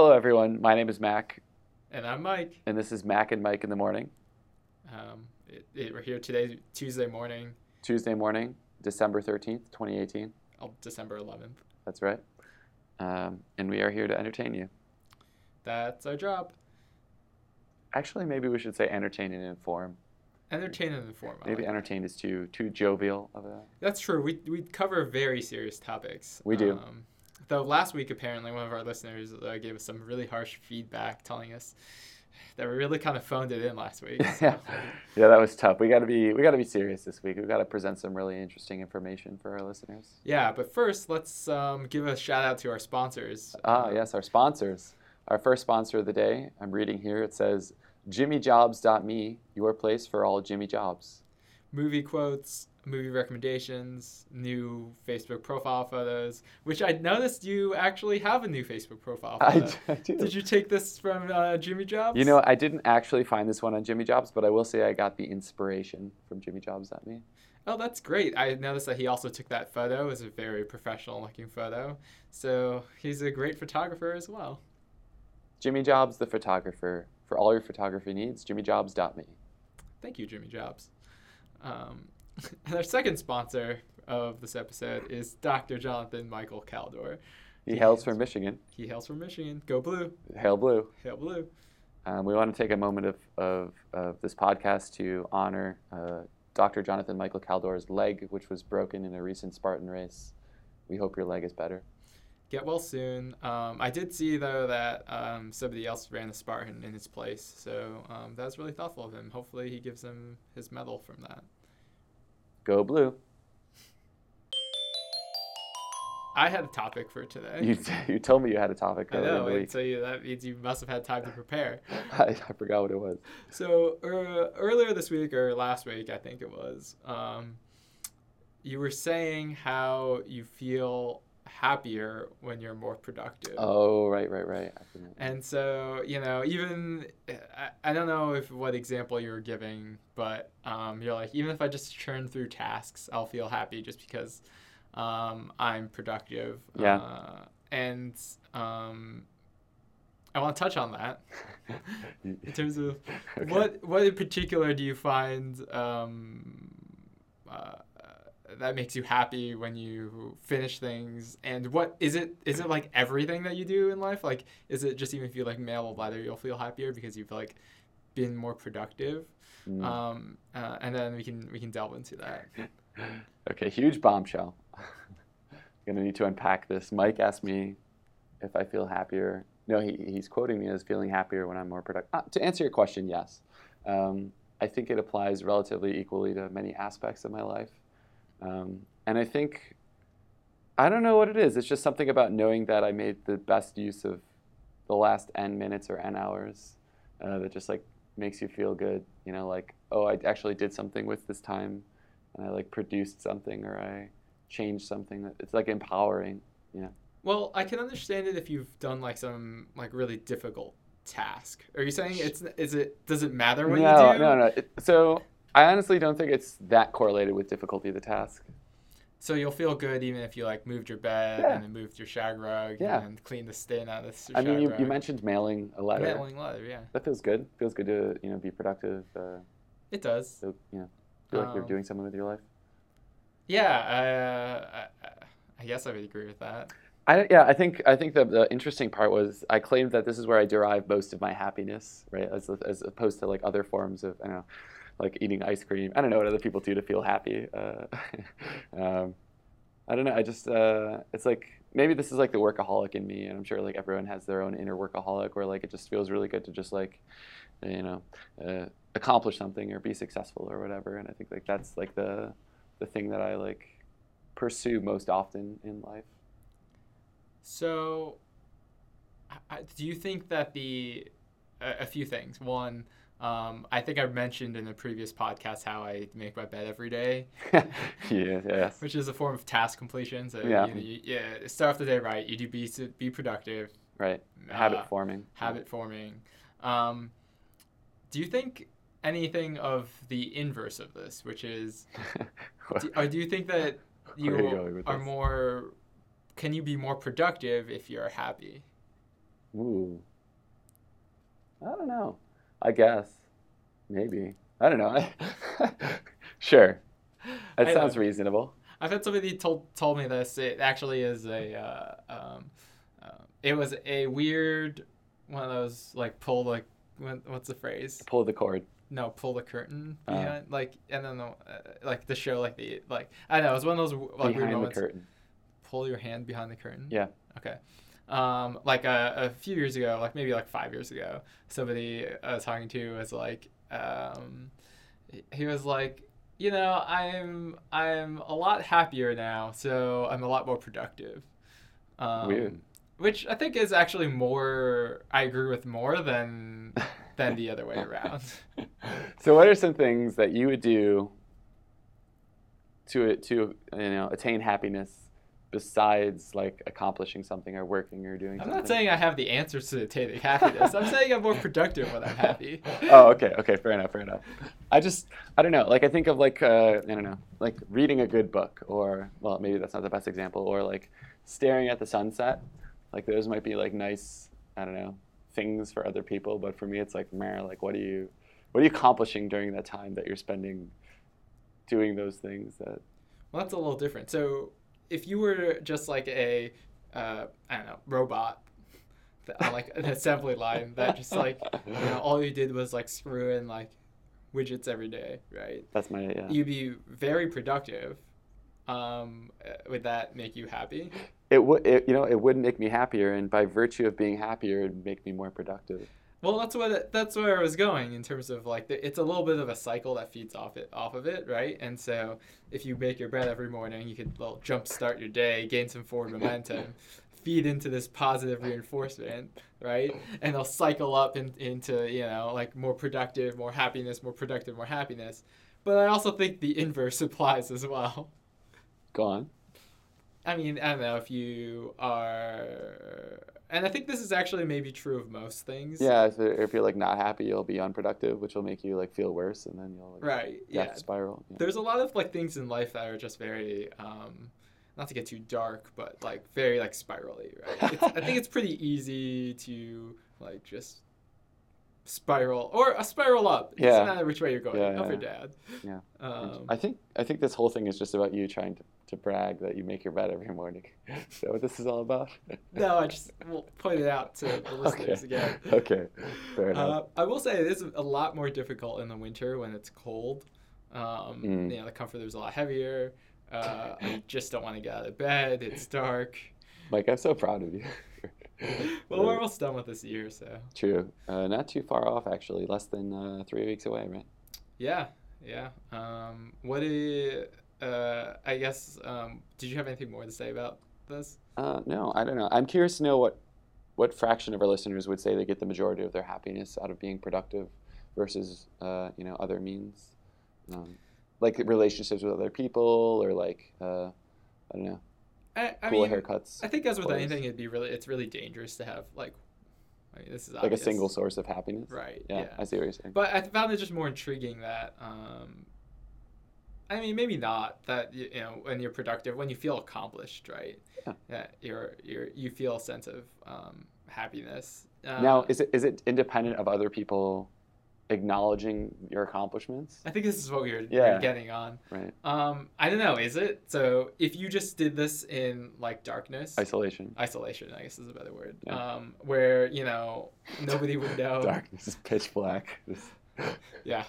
Hello, everyone. My name is Mac, And I'm Mike. and this is Mac and Mike in the morning, Um, it, it, we're here today, Tuesday morning, Tuesday morning, December 13th, 2018. oh, December 11th. That's right. Um, and we are here to entertain you. That's our job. Actually, maybe we should say entertain and inform. Entertain and inform. I Maybe like. entertain is too too jovial of a. That's true. We, we cover very serious topics. We do. Um, though last week, apparently, one of our listeners uh, gave us some really harsh feedback telling us that we really kind of phoned it in last week. yeah, yeah, that was tough. We got to be we got to be serious this week. We got to present some really interesting information for our listeners. Yeah, but first, let's um, give a shout out to our sponsors. Ah, yes, our sponsors. Our first sponsor of the day. I'm reading here. It says JimmyJobs.me, your place for all Jimmy Jobs. movie quotes, movie recommendations, new Facebook profile photos, which I noticed you actually have a new Facebook profile I, photo. I do. Did you take this from uh, Jimmy Jobs? You know, I didn't actually find this one on Jimmy Jobs, but I will say I got the inspiration from Jimmy Jobs at me. Oh, that's great. I noticed that he also took that photo. It was a very professional looking photo. So he's a great photographer as well. Jimmy Jobs, the photographer. For all your photography needs, JimmyJobs.me. Thank you, Jimmy Jobs. Um, and our second sponsor of this episode is Dr. Jonathan Michael Caldor. He hails from Michigan. He hails from Michigan. Go blue. Hail Blue. Hail blue. Um, we want to take a moment of, of, of this podcast to honor uh, Dr. Jonathan Michael Caldor's leg, which was broken in a recent Spartan race. We hope your leg is better. Get well soon. Um, I did see though that um, somebody else ran the Spartan in his place, so um, that was really thoughtful of him. Hopefully, he gives him his medal from that. Go Blue. I had a topic for today. You, you told me you had a topic I know, and so you, that means you must have had time to prepare. I, I forgot what it was. So uh, earlier this week or last week, I think it was, um, you were saying how you feel happier when you're more productive. Oh, right, right, right. And so, you know, even I, I don't know if what example you were giving, but um, you're like, even if I just churn through tasks, I'll feel happy just because um, I'm productive. Yeah. Uh, and um, I want to touch on that in terms of Okay. what what in particular do you find um, uh, that makes you happy when you finish things and what is it is it like everything that you do in life like is it just even if you like mail a letter you'll feel happier because you've like been more productive Mm. um, uh, and then we can we can delve into that okay, huge bombshell. Gonna need to unpack this. Mike asked me if I feel happier. No, he, he's quoting me as feeling happier when I'm more productive. Uh, to answer your question, yes. Um, I think it applies relatively equally to many aspects of my life. Um, and I think, I don't know what it is. It's just something about knowing that I made the best use of the last N minutes or N hours uh, that just like makes you feel good. You know, like, oh, I actually did something with this time and I like produced something or I changed something. It's like empowering. Yeah. Well i can understand it if you've done like some like really difficult task are you saying it's is it does it matter what no, you do no, no. It, so I honestly don't think it's that correlated with difficulty of the task. So you'll feel good even if you like moved your bed Yeah. and then moved your shag rug Yeah. and cleaned the stain out of the I mean, you, rug. you mentioned mailing a letter. mailing letter, yeah, That feels good. Feels good to you know be productive. Uh, it does. feel, you know, feel like you're Um, doing something with your life. Yeah, uh, I, I guess I would agree with that. I, yeah, I think I think the, the interesting part was I claimed that this is where I derive most of my happiness, right? As, as opposed to like other forms of I don't know, like eating ice cream. I don't know what other people do to feel happy. Uh, um, I don't know. I just uh, it's like maybe this is like the workaholic in me, and I'm sure like everyone has their own inner workaholic, where like it just feels really good to just like you know uh, accomplish something or be successful or whatever. And I think like that's like the the thing that I like pursue most often in life. So, do you think that the a, a few things? One, um, I think I mentioned in a previous podcast how I make my bed every day, yeah, yes. which is a form of task completion. So Yeah. you, you, yeah, start off the day right. You do be be productive, Right. Habit uh, forming. habit forming. Um, do you think anything of the inverse of this, which is, do, or do you think that you you are this? more, can you be more productive if you're happy? Ooh. I don't know. I guess. Maybe. I don't know. sure. That I sounds know. reasonable. I've had somebody told told me this. It actually is a. Uh, um, uh, it was a weird one of those like pull the what's the phrase? Pull the cord. No, pull the curtain Oh. behind like and then the, uh, like the show like the like I know it was one of those like weird behind the moments. curtain. Pull your hand behind the curtain. Yeah. Okay. Um, like a, a few years ago, like maybe like five years ago, somebody I was talking to was like, um, he- he was like, you know, I'm I'm a lot happier now, so I'm a lot more productive. Um, Weird. Which I think is actually more. I agree with more than than the other way around. so, what are some things that you would do to to you know attain happiness besides like accomplishing something or working or doing something. I'm something? not saying I have the answers to attaining happiness. I'm saying I'm more productive when I'm happy. oh, okay, okay, fair enough, fair enough. I just, I don't know. Like, I think of like, uh, I don't know, like reading a good book, or well, maybe that's not the best example, or like staring at the sunset. Like, those might be like nice, I don't know, things for other people, but for me, it's like, meh, like, what are you, what are you accomplishing during that time that you're spending doing those things that? Well, that's a little different. So, if you were just like a, uh, I don't know, robot, like an assembly line that just like, you know, all you did was like screw in like widgets every day, right? That's my yeah. You'd be very productive. Um, uh, would that make you happy? It would, it, you know, it wouldn't make me happier, and by virtue of being happier, it'd make me more productive. Well, that's what it, that's where I was going in terms of like the, it's a little bit of a cycle that feeds off it off of it, right? And so if you make your bed every morning, you could well jump start your day, gain some forward momentum, feed into this positive reinforcement, right? And they'll cycle up in, into you know like more productive, more happiness, more productive, more happiness. But I also think the inverse applies as well. Go on. I mean, I don't know if you are, and I think this is actually maybe true of most things. Yeah, if, if you're like not happy, you'll be unproductive, which will make you like feel worse, and then you'll like, Right. Yeah. spiral. Yeah. There's a lot of like things in life that are just very, um, not to get too dark, but like very like spirally, right? It's, I think it's pretty easy to like just spiral or a spiral up. It Yeah. doesn't matter which way you're going, Yeah, up or yeah. down. Yeah. Um, I think I think this whole thing is just about you trying to, to brag that you make your bed every morning. is that what this is all about? no, I just will point it out to the listeners okay. again. Okay. Fair enough. Uh, I will say it is a lot more difficult in the winter when it's cold. Um, Mm. You know, the comforter is a lot heavier. Uh, I just don't want to get out of bed. It's dark. Mike, I'm so proud of you. Well, we're almost done with this year, so True. Uh, not too far off, actually. Less than uh, three weeks away, right? yeah, yeah. Um, what do you, uh, I guess? Um, did you have anything more to say about this? Uh, no, I don't know. I'm curious to know what what fraction of our listeners would say they get the majority of their happiness out of being productive versus uh, you know other means, um, like relationships with other people or like uh, I don't know, I, I cool mean, haircuts, I think as with clothes. anything, it'd be really, it's really dangerous to have like, I mean, this is like a single source of happiness. right? Yeah, yeah. I see what you're saying. But I found it just more intriguing that, um, I mean, maybe not that you, you know when you're productive, when you feel accomplished, right? Yeah. That you're you're you feel a sense of um, happiness. Uh, now, is it is it independent of other people acknowledging your accomplishments? I think this is what we were, Yeah. getting on. Right, Um, I don't know. Is it so? If you just did this in like darkness, isolation, isolation, I guess is a better word. Yeah. Um, where you know nobody would know. darkness, is pitch black. Yeah.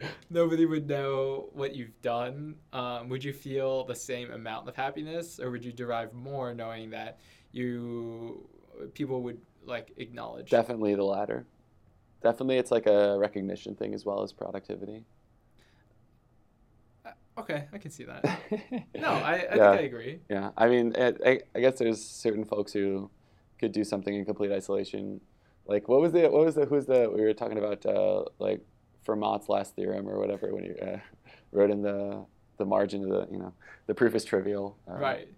Nobody would know what you've done. Um, would you feel the same amount of happiness, or would you derive more knowing that you people would like acknowledge? Definitely the latter. Definitely, it's like a recognition thing as well as productivity. Uh, okay, I can see that. No, I, I yeah, think I agree. yeah. I mean, it, I, I guess there's certain folks who could do something in complete isolation. Like, what was the, what was the, who's the, we were talking about, uh, like, Fermat's last theorem or whatever when you uh, wrote in the, the margin of the, you know, the proof is trivial. Uh, right.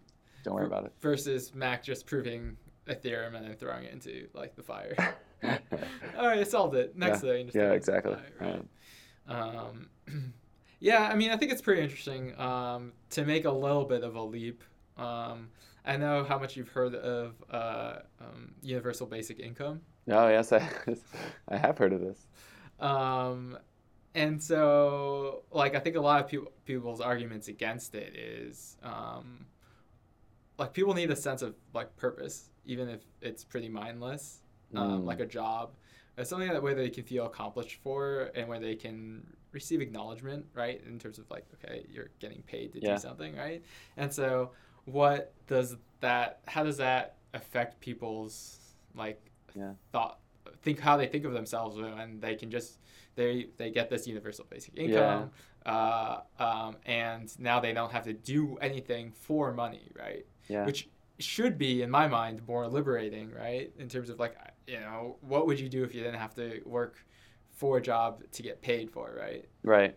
Don't worry about it. Versus Mac just proving a theorem and then throwing it into like the fire. All right, I solved it. Next thing. yeah, into the exactly. fire, right. Um, yeah, I mean, I think it's pretty interesting um, to make a little bit of a leap. Um, I know how much you've heard of uh, um, universal basic income. Oh yes, I, I have heard of this. Um, and so, like, I think a lot of people, people's arguments against it is, um, like, people need a sense of like purpose, even if it's pretty mindless, um, Mm. like a job, it's something that where they can feel accomplished for, and where they can receive acknowledgement, right? In terms of like, okay, you're getting paid to Yeah. do something, right? And so, what does that? How does that affect people's like Yeah. thought? Think how they think of themselves when they can just they they get this universal basic income, uh, um, and now they don't have to do anything for money, right? Yeah. Which should be, in my mind, more liberating, right? In terms of like, you know, what would you do if you didn't have to work for a job to get paid for, right? Right.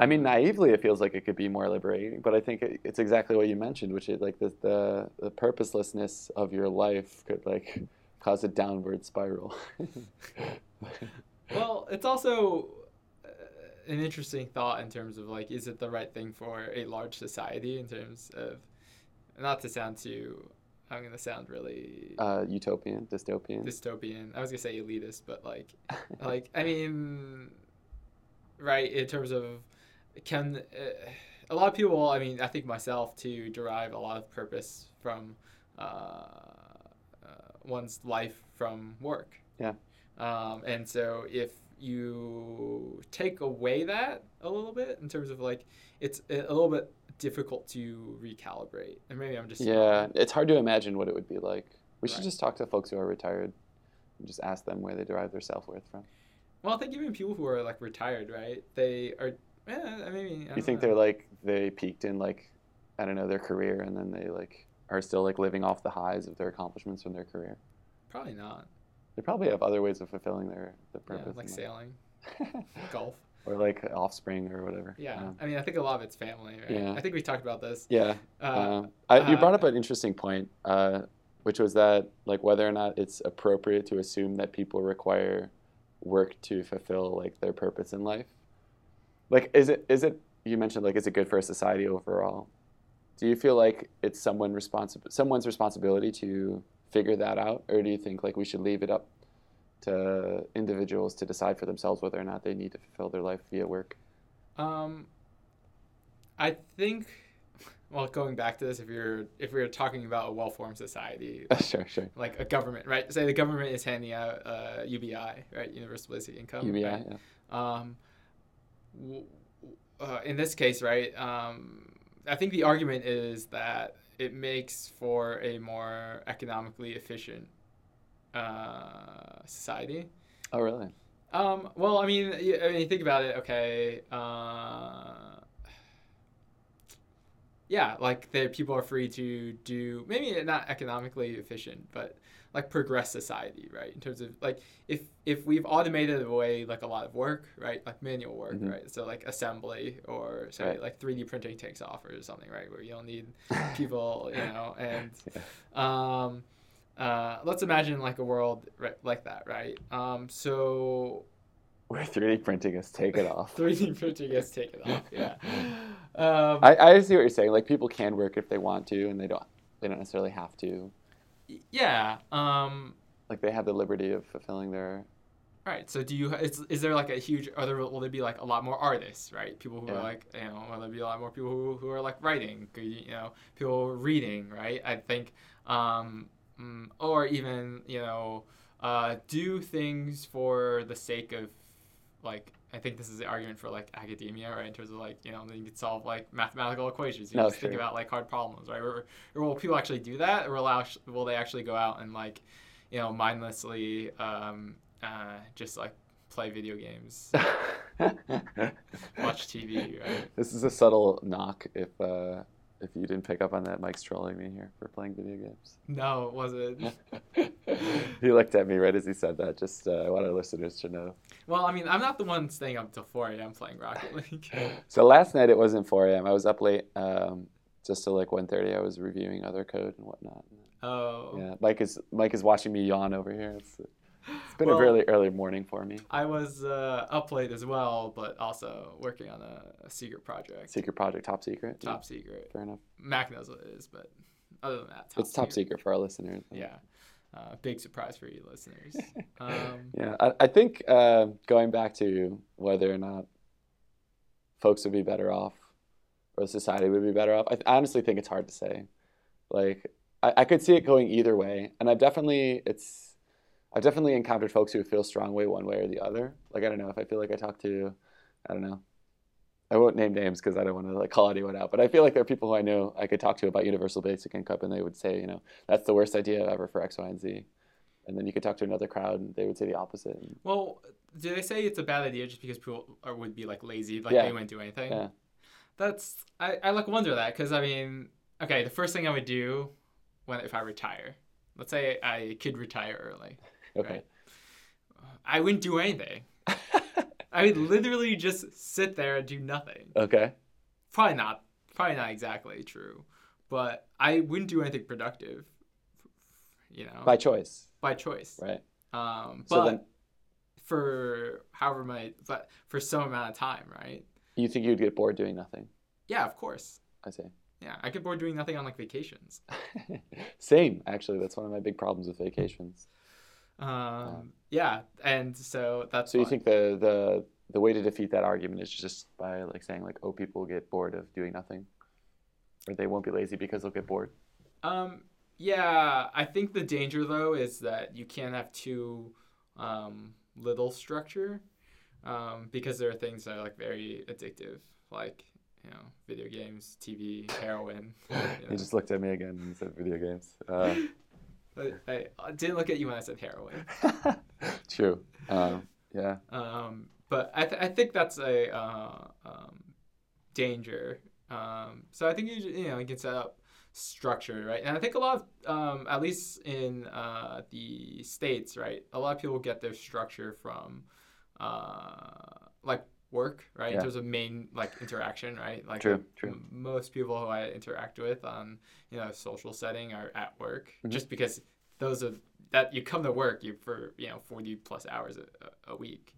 I mean, naively, it feels like it could be more liberating, but I think it, it's exactly what you mentioned, which is like the, the the purposelessness of your life could like cause a downward spiral. Well, it's also uh, an interesting thought in terms of like, is it the right thing for a large society in terms of, not to sound too, I'm gonna sound really uh, utopian, dystopian. dystopian. I was gonna say elitist, but like, like I mean, right in terms of can uh, a lot of people. I mean, I think myself to derive a lot of purpose from uh, one's life from work. Yeah. Um, and so if you take away that a little bit in terms of like it's a little bit difficult to recalibrate and maybe i'm just yeah, it's hard to imagine what it would be like. We should Right. just talk to folks who are retired and just ask them where they derive their self worth from. Well, I think even people who are like retired, right? They are. yeah, I mean, I You think they're like they peaked in like I don't know their career and then they like are still like living off the highs of their accomplishments from their career? probably not? They probably have other ways of fulfilling their their Yeah, purpose. like sailing, golf. or like offspring or whatever. Yeah, Um, I mean, I think a lot of it's family, right? Yeah. I think we talked about this. yeah. Uh, Um, I, you uh, brought up an interesting point, uh, which was that like whether or not it's appropriate to assume that people require work to fulfill like their purpose in life. Like, is it is it you mentioned like is it good for a society overall? Do you feel like it's someone responsible someone's responsibility to figure that out, or do you think like we should leave it up to individuals to decide for themselves whether or not they need to fulfill their life via work? Um, I think. Well, going back to this, if you're if we are talking about a well-formed society, sure, sure. like a government, right? Say the government is handing out uh, UBI, right? Universal Basic Income. UBI, right? yeah. Um, w- uh, in this case, right? Um, I think the argument is that it makes for a more economically efficient uh, society. Oh, really? Um, well, I mean, I mean, think about it. Okay. Uh, yeah, like the people are free to do maybe not economically efficient, but like progress society, right? In terms of like if if we've automated away like a lot of work, right? Like manual work, Mhm. right? So like assembly or sorry, Right. like 3D printing takes off or something, right? Where you don't need people, you know, and Yeah. um, uh, let's imagine like a world right, like that, right? Um, so Where 3D printing has taken off. 3D printing gets taken off, yeah. Um, I, I see what you're saying. Like people can work if they want to, and they don't. They don't necessarily have to. Yeah. Um, Like they have the liberty of fulfilling their. right. So do you? Is, is there like a huge? Are there will there be like a lot more artists, right? People who Yeah. are like you know, will there be a lot more people who, who are like writing? You know, people reading, right? I think, um, mm, or even you know, uh, do things for the sake of like I think this is the argument for like academia, right? In terms of like you know you could solve like mathematical equations. You No, just think about like hard problems, right? Or, or will people actually do that, or will, act- will they actually go out and like you know mindlessly um, uh, just like play video games, watch TV, right? This is a subtle knock if uh, if you didn't pick up on that. Mike's trolling me here for playing video games. No, it wasn't. he looked at me right as he said that. Just uh, I want our listeners to know. Well, I mean, I'm not the one staying up till 4 a.m. playing Rocket League. So last night it wasn't 4 a.m. I was up late, um, just till like 1:30. I was reviewing other code and whatnot. oh. Yeah, Mike is Mike is watching me yawn over here. It's, it's been Well, a really early morning for me. I was uh, up late as well, but also working on a, a secret project. Secret project, top secret. Yeah, Top secret. fair enough. Mac knows what it is, but other than that, it's top secret for our listeners. Yeah, uh, big surprise for you listeners. Um, Yeah, I, I think uh, going back to whether or not folks would be better off or society would be better off, I, I honestly think it's hard to say. Like, I, I could see it going either way, and I've definitely it's I've definitely encountered folks who feel strong way one way or the other. Like, I don't know if I feel like I talk to, I don't know. I won't name names because I don't want to like call anyone out, but I feel like there are people who I know I could talk to about universal basic income, and they would say, you know, that's the worst idea ever for X, Y, and Z. And then you could talk to another crowd, and they would say the opposite. Well, do they say it's a bad idea just because people are, would be like lazy, like Yeah. they wouldn't do anything? Yeah. That's I, I like wonder that because I mean, okay, the first thing I would do when if I retire, let's say I could retire early, Okay. Right. I wouldn't do anything. I would literally just sit there and do nothing. Okay. Probably not. Probably not exactly true, but I wouldn't do anything productive. You know, By choice, by choice. right? Um, So then for however many, but for some amount of time, right? you think you'd get bored doing nothing? Yeah, of course. I see. Yeah, I get bored doing nothing on like vacations. Same, actually. That's one of my big problems with vacations. Um, yeah, and so that's So you think the the the way to defeat that argument is just by like saying like, oh, people get bored of doing nothing, or they won't be lazy because they'll get bored. Um, yeah, I think the danger though is that you can't have too um, little structure um, because there are things that are like very addictive, like you know, video games, TV, heroin. you know. He just looked at me again and said video games. Uh, I, I, I didn't look at you when I said heroin. true. Um, yeah. Um, but I, th- I think that's a uh, um, danger. Um, so I think you you know you can set up structure right, and I think a lot of um, at least in uh, the states right, a lot of people get their structure from uh, like work right. Yeah. terms of main like interaction right. Like True, true. most people who I interact with on you know a social setting are at work Mhm. just because those are that you come to work you for you know 40 plus hours a, a week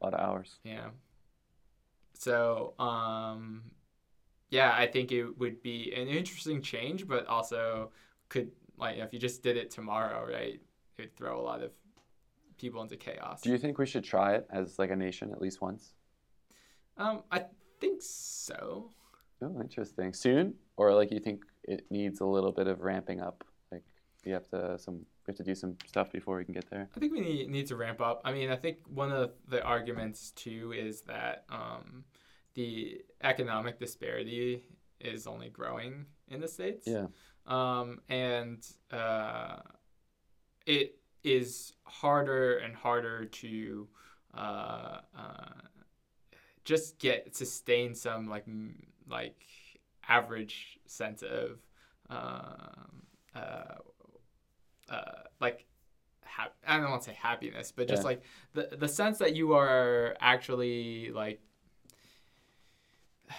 A lot of hours. yeah. So, um, yeah, I think it would be an interesting change, but also could like if you just did it tomorrow, right? It would throw a lot of people into chaos. Do you think we should try it as like a nation at least once? um, I think so. Oh, interesting. Soon, or like you think it needs a little bit of ramping up? Like you have to some we have to do some stuff before we can get there. I think we need, need to ramp up. I mean, I think one of the arguments too is that um, the economic disparity is only growing in the states. Yeah. Um, and uh, it is harder and harder to uh, uh, just get sustain some like m- like average sense of um, uh, uh, like I don't want to say happiness, but just Yeah. like the the sense that you are actually like.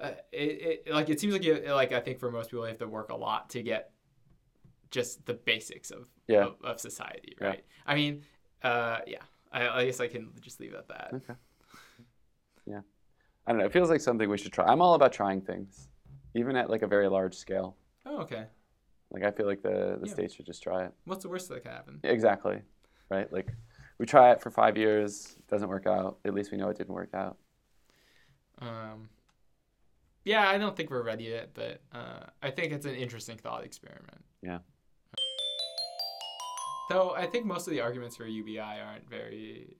Uh, it, it like it seems like you like I think for most people you have to work a lot to get just the basics of Yeah. of, of society, Yeah. right? I mean, uh, yeah, I, I guess I can just leave it at that. Okay. Yeah. I don't know. It feels like something we should try. I'm all about trying things, even at like a very large scale. Oh, okay. Like I feel like the the Yeah. states should just try it. What's the worst that can happen? Exactly. Right. Like we try it for five years, doesn't work out. At least we know it didn't work out. Um, yeah, I don't think we're ready yet, but uh, I think it's an interesting thought experiment. Yeah. Though I think most of the arguments for UBI aren't very.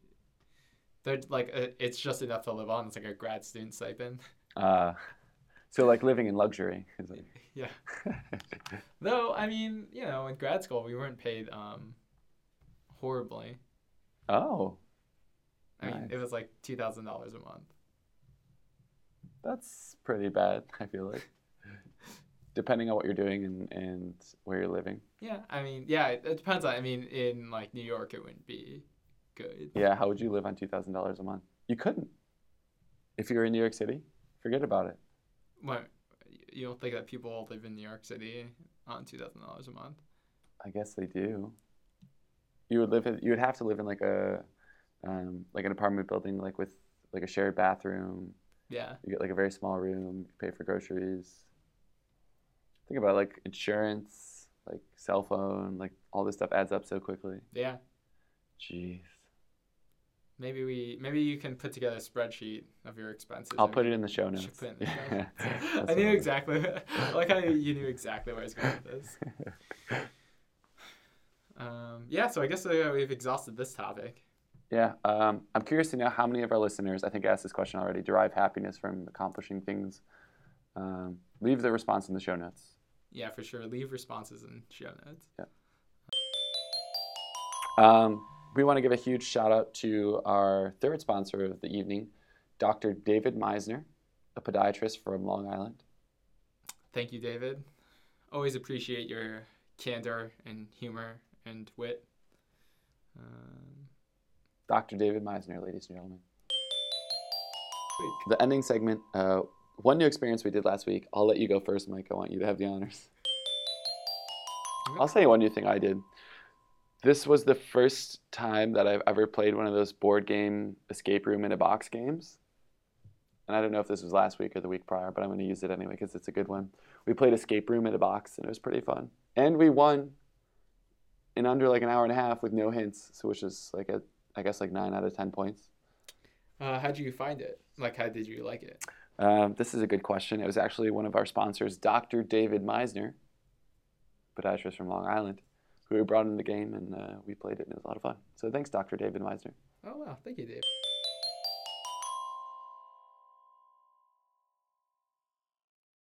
They're like uh, it's just enough to live on. It's like a grad student stipend. Uh, so like living in luxury. like- Yeah. Though I mean, you know, in grad school we weren't paid um, horribly. oh, I mean, it was like two thousand dollars a month. that's pretty bad. I feel like, depending on what you're doing and and where you're living. Yeah, I mean, yeah, it, it depends on. I mean, in like New York, it wouldn't be good. Yeah. How would you live on two thousand dollars a month? You couldn't. If you were in New York City, forget about it. What? You don't think that people live in New York City on two thousand dollars a month? I guess they do. You would live. In, you would have to live in like a, um, like an apartment building, like with like a shared bathroom. Yeah. You get like a very small room. You pay for groceries. Think about it, like insurance, like cell phone, like all this stuff adds up so quickly. Yeah. Jeez. Maybe we maybe you can put together a spreadsheet of your expenses. I'll put it in the show notes. put it in the show notes. I knew exactly. I like how you knew exactly where I was going with this. Um, yeah, so I guess uh, we've exhausted this topic. Yeah, um, I'm curious to know how many of our listeners, I think I asked this question already, derive happiness from accomplishing things. Um, leave the response in the show notes. Yeah, for sure. Leave responses in show notes. Um, we want to give a huge shout out to our third sponsor of the evening, Dr. David Meisner, a podiatrist from Long Island. Thank you, David. Always appreciate your candor and humor and wit. Um, Dr. David Meisner, ladies and gentlemen. The ending segment, uh, one new experience we did last week. I'll let you go first, Mike. I want you to have the honors. I'll say one new thing I did. This was the first time that I've ever played one of those board game escape room in a box games. And I don't know if this was last week or the week prior, but I'm going to use it anyway because it's a good one. We played escape room in a box and it was pretty fun. And we won in under like an hour and a half with no hints, so which is like a I guess like 9 out of 10 points. Uh, how did you find it? Like, how did you like it? Um, this is a good question. It was actually one of our sponsors, Dr. David Meisner, podiatrist from Long Island, who brought in the game and uh, we played it and it was a lot of fun. So thanks, Dr. David Meisner. Oh, wow. Thank you, Dave.